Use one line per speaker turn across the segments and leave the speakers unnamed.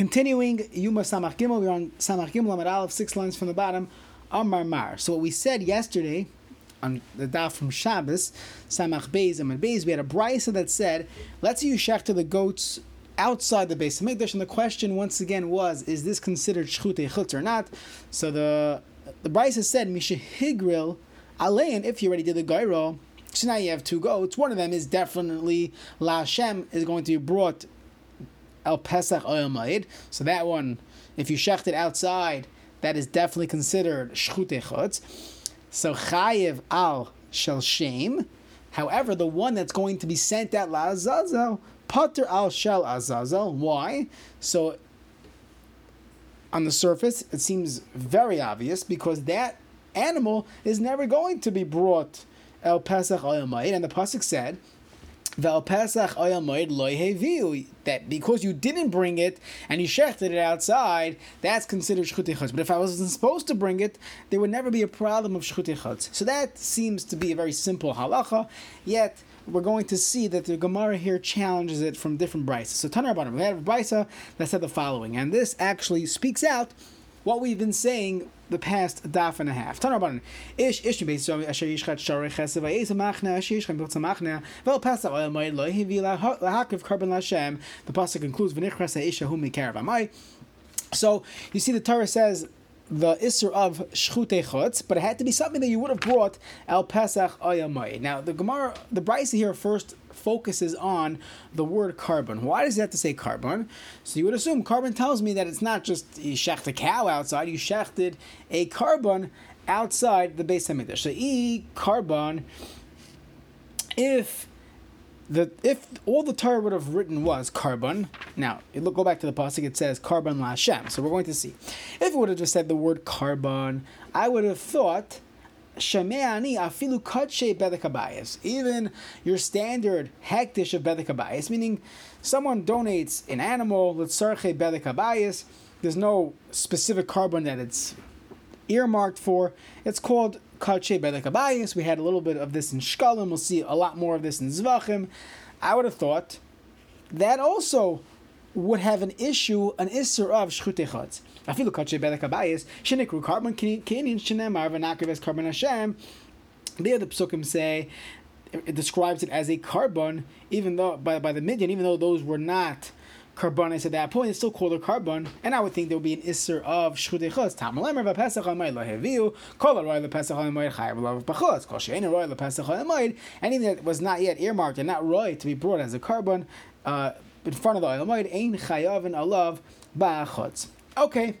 Continuing, Yuma Samach Gimel, we're on Samach Gimel Amad Aleph, six lines from the bottom, Amar Mar. So what we said yesterday on the daf from Shabbos, Samach Beis, Amad Beis, we had a brisa that said, let's you shechter the goats outside the Beis of Mikdash, and the question once again was, is this considered shchute chutz or not? So the the brisa said, Mishahigril Alein, if you already did the gairo, so now you have two goats. One of them is definitely La Hashem is going to be brought El Pesach Oyel So that one, if you shecht it outside, that is definitely considered Shchute Chutz. So Chayiv Al Shel Shem. However, the one that's going to be sent out La Azazel, Pater Al Shel Azazel. Why? So on the surface, it seems very obvious because that animal is never going to be brought El Pesach Oyel And the Pasuk said, that because you didn't bring it and you shechted it outside, that's considered shchutei But if I wasn't supposed to bring it, there would never be a problem of shchutei So that seems to be a very simple halacha. Yet we're going to see that the Gemara here challenges it from different brises. So Tanar Banim, we have a brisa that said the following, and this actually speaks out what we've been saying the past daf and a half. Ish beis so asher yishchat chesed machna asher yishchat machna vel moed lo hivi la. The pasuk concludes amai. So you see the Torah says the Isser of Shchute but it had to be something that you would have brought El Pesach Oyamai. Now, the Gemara, the Brisa here first focuses on the word korban. Why does it have to say korban? So you would assume korban tells me that it's not just you shecht a cow outside, you shechted a korban outside the Beis Hamikdash. So E korban, if the if all the Torah would have written was korban, now look go back to the pasuk. It says korban lashem. So we're going to see. If it would have just said the word korban, I would have thought Shemeani afilu katshe bedekabayas. Even your standard hektish of bedekabayas, meaning someone donates an animal, let's sarche bedekabayas. There's no specific korban that it's earmarked for. It's called katshe bedekabayas. We had a little bit of this in Shkalim. We'll see a lot more of this in Zvachim. I would have thought that also would have an issue, an isser of shchutei Afilu kache belek abayis shenikru korban kinin shenemar v'nakriv korban Hashem. There the psukim say it describes it as a korban, even though by, by the Midian, even though those were not carbonis at that point, it's still called a korban, and I would think there would be an isser of shchudechos. Tamalemer v'pesach ha'mayid laheviu kol aroy v'pesach ha'mayid chayav v'lav b'chos kol she'en aroy ha'mayid anything that was not yet earmarked and not roy to be brought as a korban uh, in front of the oil ein chayav and alav ba'achotz. Okay,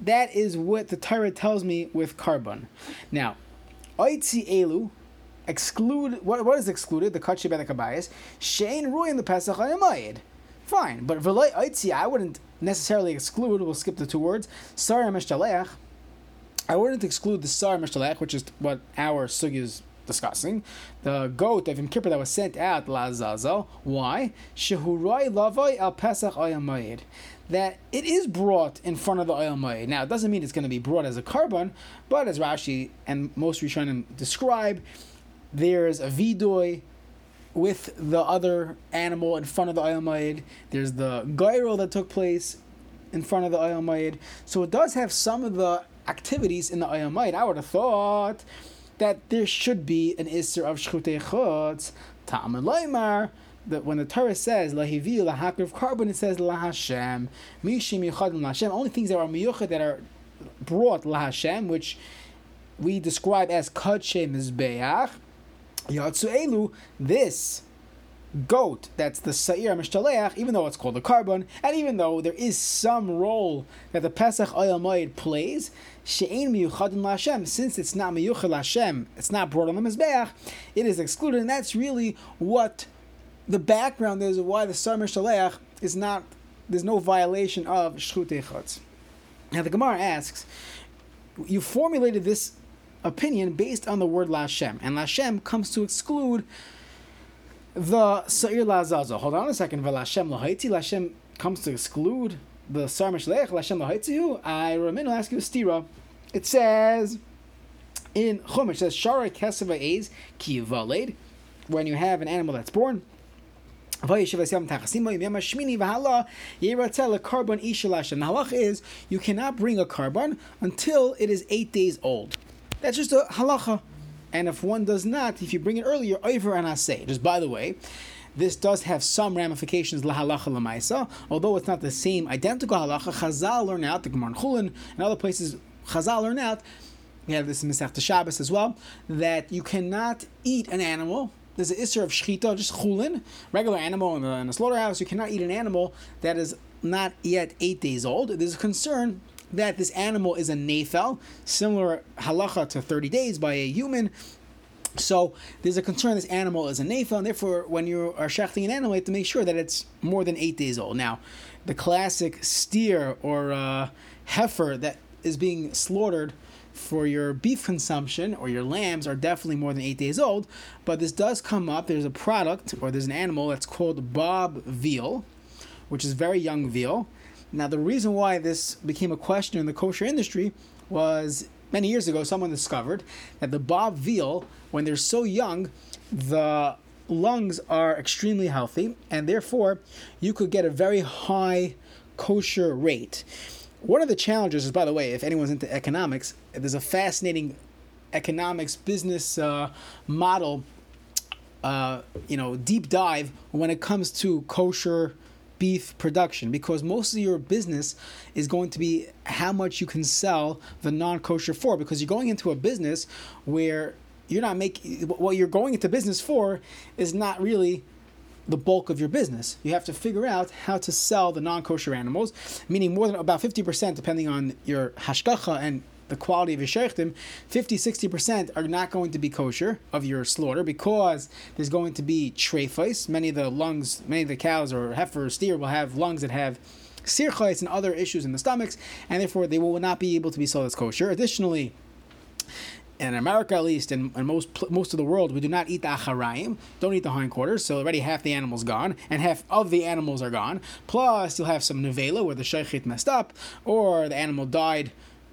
that is what the Torah tells me with korban. Now, oitzi elu exclude what, what is excluded? The kachi the kabayis shein ruin the pesach hayamayid. Fine, but v'loy oitzi I wouldn't necessarily exclude. We'll skip the two words. Sar meshtalech. I wouldn't exclude the sar meshtalech, which is what our sugi is discussing. The goat of Yom Kippur that was sent out la zazel. Why? Shehurai lavoi al pesach ayamayid that it is brought in front of the moed. Now, it doesn't mean it's going to be brought as a korban, but as Rashi and most Rishonim describe, there's a vidoy with the other animal in front of the moed. There's the gyro that took place in front of the moed. So it does have some of the activities in the moed. I would have thought that there should be an isser of shchutei chutz, ta'am and that when the Torah says lahivi lahakriv korban, it says lahashem mishim yichadim lahashem. Only things that are miyuchad that are brought lahashem, which we describe as kadshe mizbeach yatsu elu. This goat that's the Sa'ir Mishtaleach, even though it's called a korban, and even though there is some role that the Pesach Oil Moed plays, She'ein miyuchadim Lashem, since it's not miyuchad Lashem, it's not brought on the Mizbeach, it is excluded, and that's really what the background is of why the Sar Shaleach is not, there's no violation of Shchut Echotz. Now the Gemara asks, you formulated this opinion based on the word Lashem, and Lashem comes to exclude the Sa'ir Lazaza. Hold on a second, Lashem Lahaiti, Lashem comes to exclude the Sar Mishlech, Lashem Lahaiti. I remain to ask you a stira. It says in Chumash, it says Shara Keseva Eis Ki when you have an animal that's born, The halach is you cannot bring a korban until it is eight days old. That's just a halacha. And if one does not, if you bring it earlier, over and asay. Just by the way, this does have some ramifications lahalacha lemaisa, although it's not the same identical halacha. Chazal learn out the Gemara Chulin and other places. Chazal learn out. We have this in Masech Shabbos as well that you cannot eat an animal there's an isser of shchita, just chulin, regular animal in in a slaughterhouse. You cannot eat an animal that is not yet eight days old. There's a concern that this animal is a nafel, similar halacha to 30 days by a human. So there's a concern this animal is a nafel, and therefore when you are shechting an animal, you have to make sure that it's more than eight days old. Now, the classic steer or uh, heifer that is being slaughtered for your beef consumption or your lambs are definitely more than eight days old. But this does come up. There's a product or there's an animal that's called Bob veal, which is very young veal. Now, the reason why this became a question in the kosher industry was many years ago, someone discovered that the Bob veal, when they're so young, the lungs are extremely healthy, and therefore you could get a very high kosher rate. One of the challenges is, by the way, if anyone's into economics, there's a fascinating economics business uh, model, uh, you know, deep dive when it comes to kosher beef production because most of your business is going to be how much you can sell the non-kosher for because you're going into a business where you're not making what you're going into business for is not really the bulk of your business. You have to figure out how to sell the non-kosher animals, meaning more than about 50%, depending on your hashgacha and the quality of your sheikhtim, 50 60% are not going to be kosher of your slaughter because there's going to be trephis. Many of the lungs, many of the cows or heifer or steer will have lungs that have sirchais and other issues in the stomachs, and therefore they will not be able to be sold as kosher. Additionally, in America at least, and in most most of the world, we do not eat the acharayim, don't eat the hindquarters, so already half the animal's gone, and half of the animals are gone. Plus, you'll have some nevela where the shaykhit messed up, or the animal died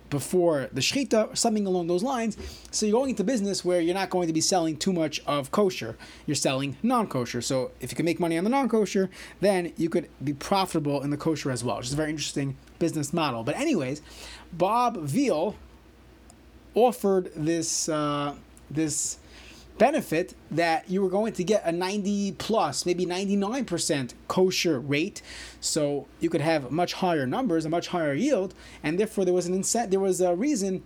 before the shechita, something along those lines. So you're going into business where you're not going to be selling too much of kosher. You're selling non-kosher. So if you can make money on the non-kosher, then you could be profitable in the kosher as well, which is a very interesting business model. But anyways, Bob Veal, offered this uh, this benefit that you were going to get a 90 plus, maybe 99% kosher rate. So you could have much higher numbers, a much higher yield, and therefore there was an incentive, there was a reason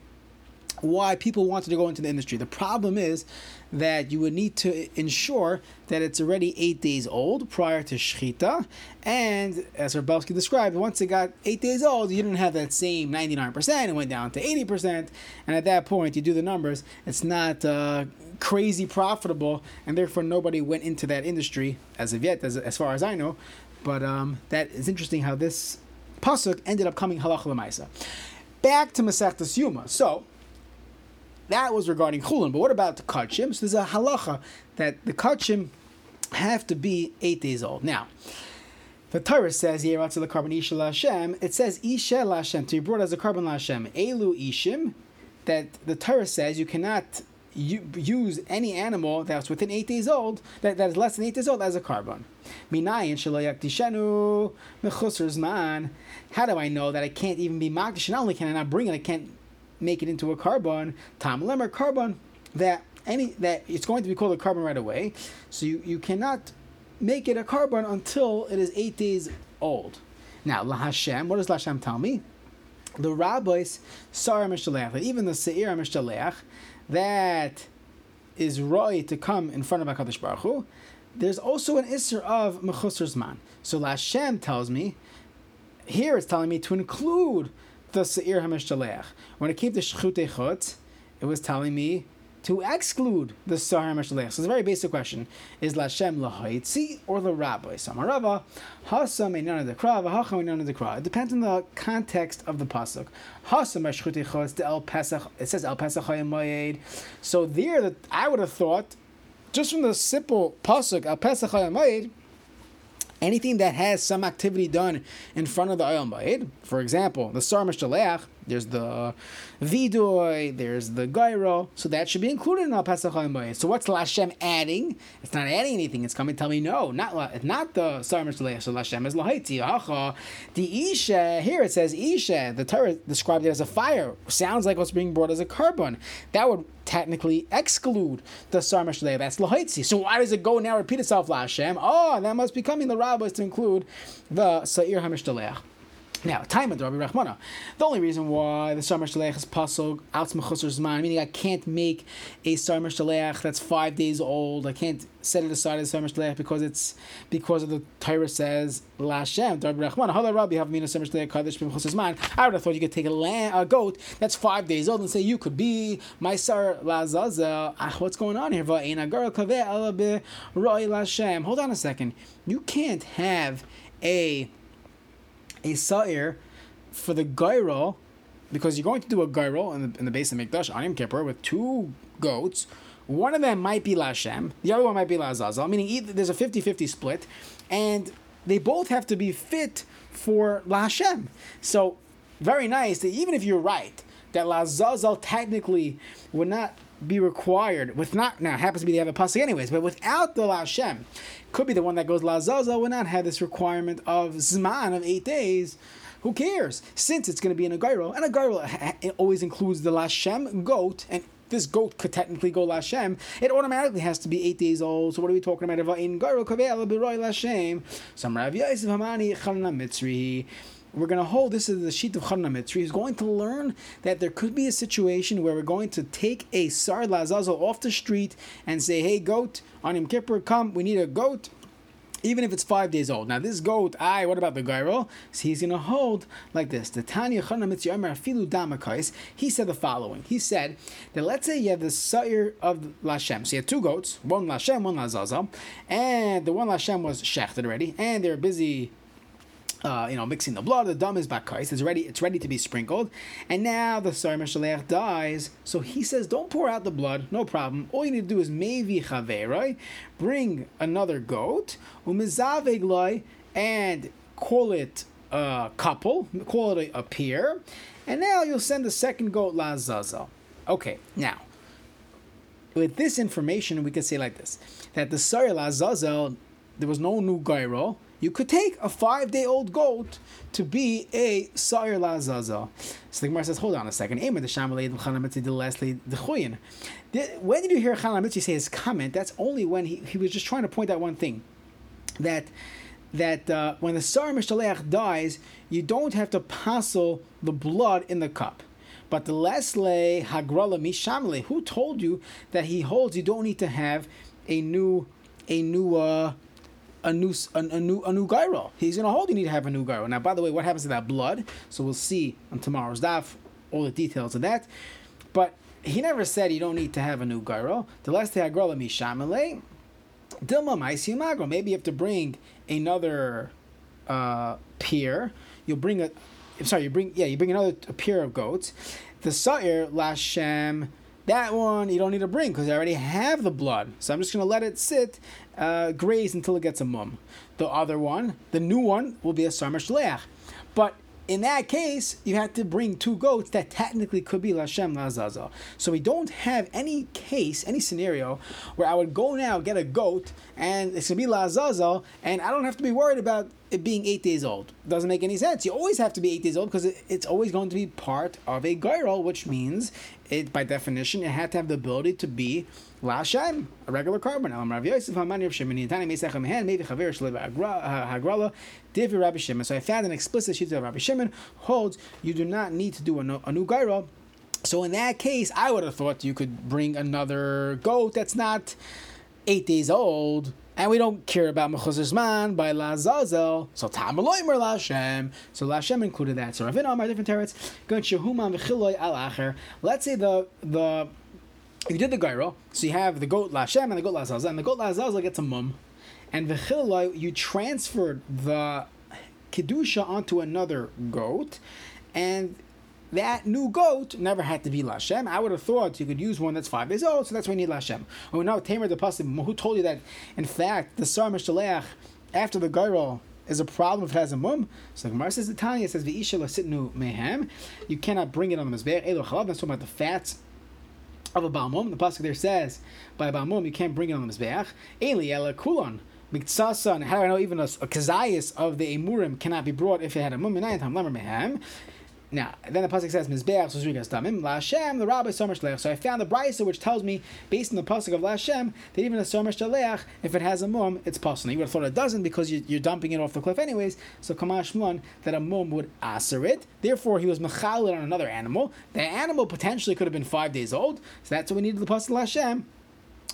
why people wanted to go into the industry. The problem is that you would need to ensure that it's already eight days old prior to shechita, and as Rav Belsky described, once it got eight days old, you didn't have that same ninety nine percent. It went down to eighty percent, and at that point, you do the numbers. It's not uh, crazy profitable, and therefore nobody went into that industry as of yet, as, as far as I know. But um, that is interesting how this pasuk ended up coming halach lemaisa. Back to Masechtas Yuma. So that was regarding chulin. But what about the kachim? So there's a halacha that the kachim have to be eight days old. Now, the Torah says here, the korban isha Hashem. It says isha Hashem to be brought as a korban Hashem. Elu ishim. That the Torah says you cannot use any animal that's within eight days old, that, that is less than eight days old, as a korban. Minayin man. How do I know that I can't even be magdish? Not only can I not bring it, I can't make it into a korban, tam lemer korban, that any that it's going to be called a korban right away. So you, you cannot make it a korban until it is eight days old. Now, La Hashem, what does La Hashem tell me? The rabbis, Sarah Mishalech, even the Seir Mishalech, that is roy to come in front of HaKadosh Baruch Hu, there's also an Isser of Mechusar Zman. So La Hashem tells me, here it's telling me to include the Seir HaMishtalech. When it came to Shchute Chutz, it was telling me to exclude the Sahar HaMishtalech. So it's a very basic question. Is Lashem Lahaitzi or the Rabbi? Samarava, Hasam Einan the Kra, Vahacham Einan the Kra. It depends on the context of the Pasuk. Hasam Shchute Chutz, the El Pesach, it says El Pesach Hayim So there, that I would have thought, just from the simple Pasuk, El Pesach Hayim anything that has some activity done in front of the Oyel Ma'id, for example, the Sar Mishtaleach, there's the vidoy, there's the gyro, so that should be included in al Pesach So what's Lashem adding? It's not adding anything. It's coming tell me no, not not the Sar Mishalech. So Lashem is lahaiti. The isha here it says isha. The Torah described it as a fire. Sounds like what's being brought as a korban. That would technically exclude the Sar Mishalech. That's lahaitzi. So why does it go now repeat itself Lashem? Oh, that must be coming the rabbis to include the Sa'ir Hamishtalech. Now, time of Rabbi Rachmana. The only reason why the Sarmar Shalech is puzzled out Zman, meaning I can't make a Sarmar Shalech that's five days old. I can't set it aside as Sarmar Shalech because it's because of the Torah says Lashem. Rabbi Rachmana, Hala Rabbi have mina Sarmar Shalech Kadesh Zman. I would have thought you could take a, lamb, a goat that's five days old and say you could be my Sar Lazazel. Ah, what's going on here? Hold on a second. You can't have a a sa'ir for the gyro, because you're going to do a gyro in the, in the Beis of Mikdash, Anim Kippur, with two goats. One of them might be Lashem, the other one might be Lazazel, meaning either, there's a 50 50 split, and they both have to be fit for Lashem. So, very nice that even if you're right, that Lazazel technically would not be required with not now happens to be have a pasuk anyways, but without the Lashem, could be the one that goes Lazaza would not have this requirement of Zman of eight days. Who cares? Since it's going to be in a gyro, and a gyro always includes the Lashem goat, and this goat could technically go Lashem, it automatically has to be eight days old. So what are we talking about? In Lashem. Some Rav Yosef Hamani Mitzri we're going to hold this is the sheet of Chana Mitzri. He's going to learn that there could be a situation where we're going to take a Sar Lazazel off the street and say, hey, goat, on Yom Kippur, come, we need a goat. Even if it's five days old. Now, this goat, I, what about the gyro? So he's going to hold like this. The Tanya Filu He said the following. He said that let's say you have the Sa'ir of Lashem. So you have two goats, one Lashem, one Lazazel. And the one Lashem was shechted already. And they're busy uh, you know, mixing the blood, the dam is bakais. It's ready. It's ready to be sprinkled. And now the Sar Meshalech dies. So he says, don't pour out the blood. No problem. All you need to do is mevi right? Bring another goat, umizavegloi, and call it a couple. Call it a, a pair. And now you'll send the second goat lazaza. Okay. Now, with this information, we can say like this: that the Sar Lazazel, there was no new gyro you could take a five day old goat to be a Sa'ir Lazaza. So the Gemara says, hold on a second. When did you hear Chanamitzi say his comment? That's only when he, he was just trying to point out one thing. That that uh, when the Sar Mishaleach dies, you don't have to passel the blood in the cup. But the Lesle Hagrala Mishamle, who told you that he holds you don't need to have a new a new uh, a new a, a new a new gyro. He's gonna hold. You need to have a new gyro. Now, by the way, what happens to that blood? So we'll see on tomorrow's daf all the details of that. But he never said you don't need to have a new gyro. The last day agrola mishamale. Dilma maisi magro. Maybe you have to bring another uh, peer. You'll bring a. I'm sorry. You bring yeah. You bring another a peer of goats. The sa'ir lashem that one you don't need to bring because I already have the blood. So I'm just going to let it sit, uh, graze until it gets a mum. The other one, the new one, will be a Sarmar Shleach. But in that case, you have to bring two goats that technically could be Lashem Lazaza. So we don't have any case, any scenario where I would go now get a goat and it's gonna be Lazaza, and I don't have to be worried about it being eight days old. Doesn't make any sense. You always have to be eight days old because it's always going to be part of a gyro, which means it by definition it had to have the ability to be Lashem, a regular korban. So I found an explicit sheet of Rabbi Shimon holds you do not need to do a, no, a new gyro. So in that case, I would have thought you could bring another goat that's not eight days old and we don't care about Mechuzar Zman by Lazazel, so Tamaloimer Lashem. So Lashem included that. So Ravina Amar different teretz. Going Shehuman V'chiloy Al Acher. Let's say the the you did the gyro, so you have the goat Lashem and the goat Lazazel, and the goat Lazazel gets a mum, and V'chiloy you transferred the kedusha onto another goat, and that new goat never had to be Lashem. I would have thought you could use one that's five days old, so that's why you need Lashem. Oh, no, Tamer the Pasim, who told you that, in fact, the Sar Mishaleach, after the Gairo is a problem if it has a mum. So the Gemara says the Tanya says the v'isha lasitnu mehem. You cannot bring it on the mizbeach. Elo chalav. That's talking about the fats of a balmum. The pasuk there says by a balmum you can't bring it on the mizbeach. Eli ela kulon. Miktsasa, and how do I know even a, a kazayas of the emurim cannot be brought if it had a mum? mehem. Now, then the pasuk says Mizbeach Zuzrigas Damim La Hashem the Rabbi Somer Shleach. So I found the brisa which tells me, based on the pasuk of La Hashem, that even a Somer Shleach, if it has a mum, it's possible. You would have thought it doesn't because you, are dumping it off the cliff anyways. So Kamash Mun that a mum would aser it. Therefore, he was mechalid on another animal. The animal potentially could have been five days old. So that's what we needed the pasuk of La Hashem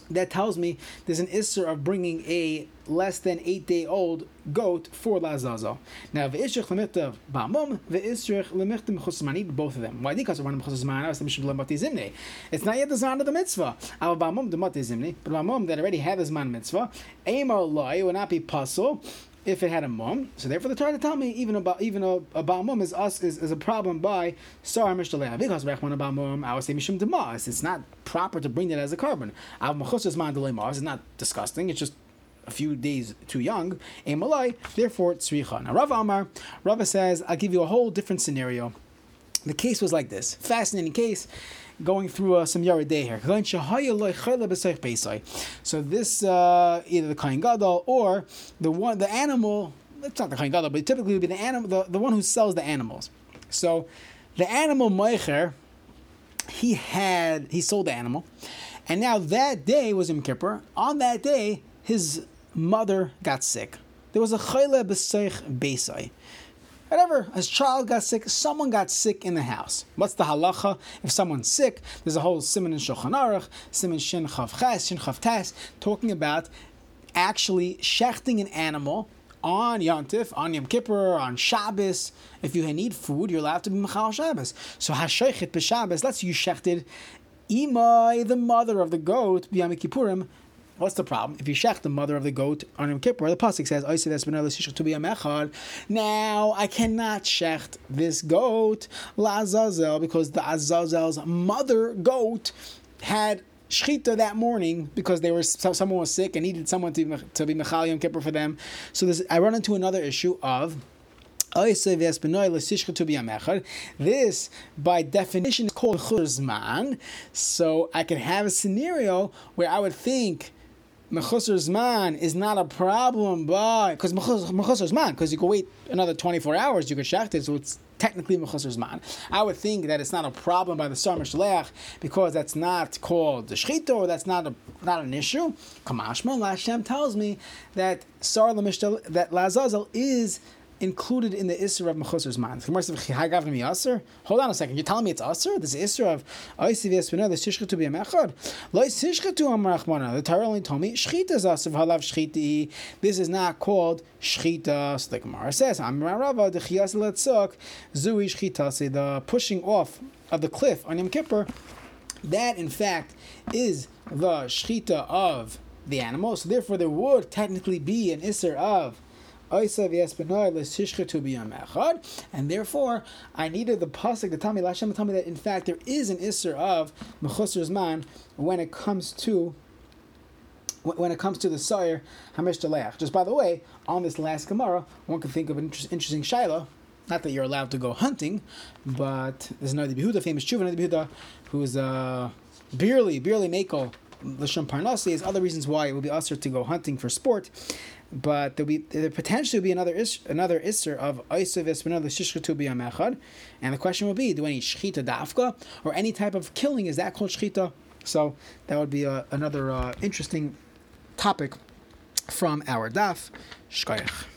that tells me there's an isser of bringing a less than eight day old goat for lazaza. Now, v'isrich lemichtav ba'amum, v'isrich lemichtav mechusman. both of them. Why? Because one mechusman, I was zimne. It's not yet the zman of the mitzvah. Al ba'amum the zimne, but ba'amum that already had the zman mitzvah, aimar loy would not be puzzle if it had a mum. So therefore, the Torah to tell me even about even a, about mum is us is, is a problem by sar mishtaleh because rechman about mum. I would say mishum demas. It's not proper to bring that as a korban. Av machusas man It's not disgusting. It's just a few days too young. A malai. Therefore, tzricha. Now Rav Amar, Rava says, I'll give you a whole different scenario. The case was like this. Fascinating case going through uh, some De'ah here. So this uh, either the Kain Gadol or the one the animal. It's not the Kain Gadol, but typically it would be the animal, the, the one who sells the animals. So the animal Meicher, he had he sold the animal, and now that day was Yom Kippur. On that day, his mother got sick. There was a chayle b'seich beisai. Whatever, his child got sick, someone got sick in the house. What's the halacha? If someone's sick, there's a whole simon in Shulchan Aruch, simon shin chav ches, shin chav tes, talking about actually shechting an animal on Yontif, on Yom Kippur, on Shabbos. If you need food, you're allowed to be Machal Shabbos. So Hashaychit b'Shabbos, let's use shechted Imai, the mother of the goat, B'Yam Kippurim, What's the problem? If you shech the mother of the goat on Yom Kippur, the pasuk says, Now I cannot shecht this goat lazazel because the azazel's mother goat had shchita that morning because they were someone was sick and needed someone to to be mechal Yom Kippur for them. So this, I run into another issue of. Be. This, by definition, is called churzman. So I could have a scenario where I would think Mechusar Zman is not a problem, but because Mechusar Zman, because you could wait another 24 hours, you could shacht it, so it's technically Mechusar Zman. I would think that it's not a problem by the Sar Mishlech because that's not called the Shechita or that's not a not an issue. Kamashma, Lashem tells me that Sar that Lazazel is included in the Isra of Mechusar's man. Hold on a second. You're telling me it's Asr? This Isra of Oisiv Yespina, the Shishcha to be to Amarachmana. The Torah only told me Shchita is Asr Halav Shchiti. This is not called Shchita. So the Gemara says, Amarava, the Letzok, Zui Shchita, the pushing off of the cliff on Yom Kippur. That, in fact, is the Shchita of the animal. So therefore, there would technically be an Isra of and therefore I needed the pasuk to tell me, Lashem to tell me that in fact there is an isser of mechusar man when it comes to when it comes to the sire hamish daleach. Just by the way, on this last Gemara, one could think of an interesting shaila. Not that you're allowed to go hunting, but there's another Behuda, famous Chuva Behuda, who's uh, barely, barely Mako Lashon Parnasi. There's other reasons why it would be usher to go hunting for sport but there'll be there potentially will be another is, another isser of oisav espenah l'shishchatu b'yamechad, and the question will be: Do any shchita dafka or any type of killing is that called shchita? So that would be a, another uh, interesting topic from our daf. Shkoyach.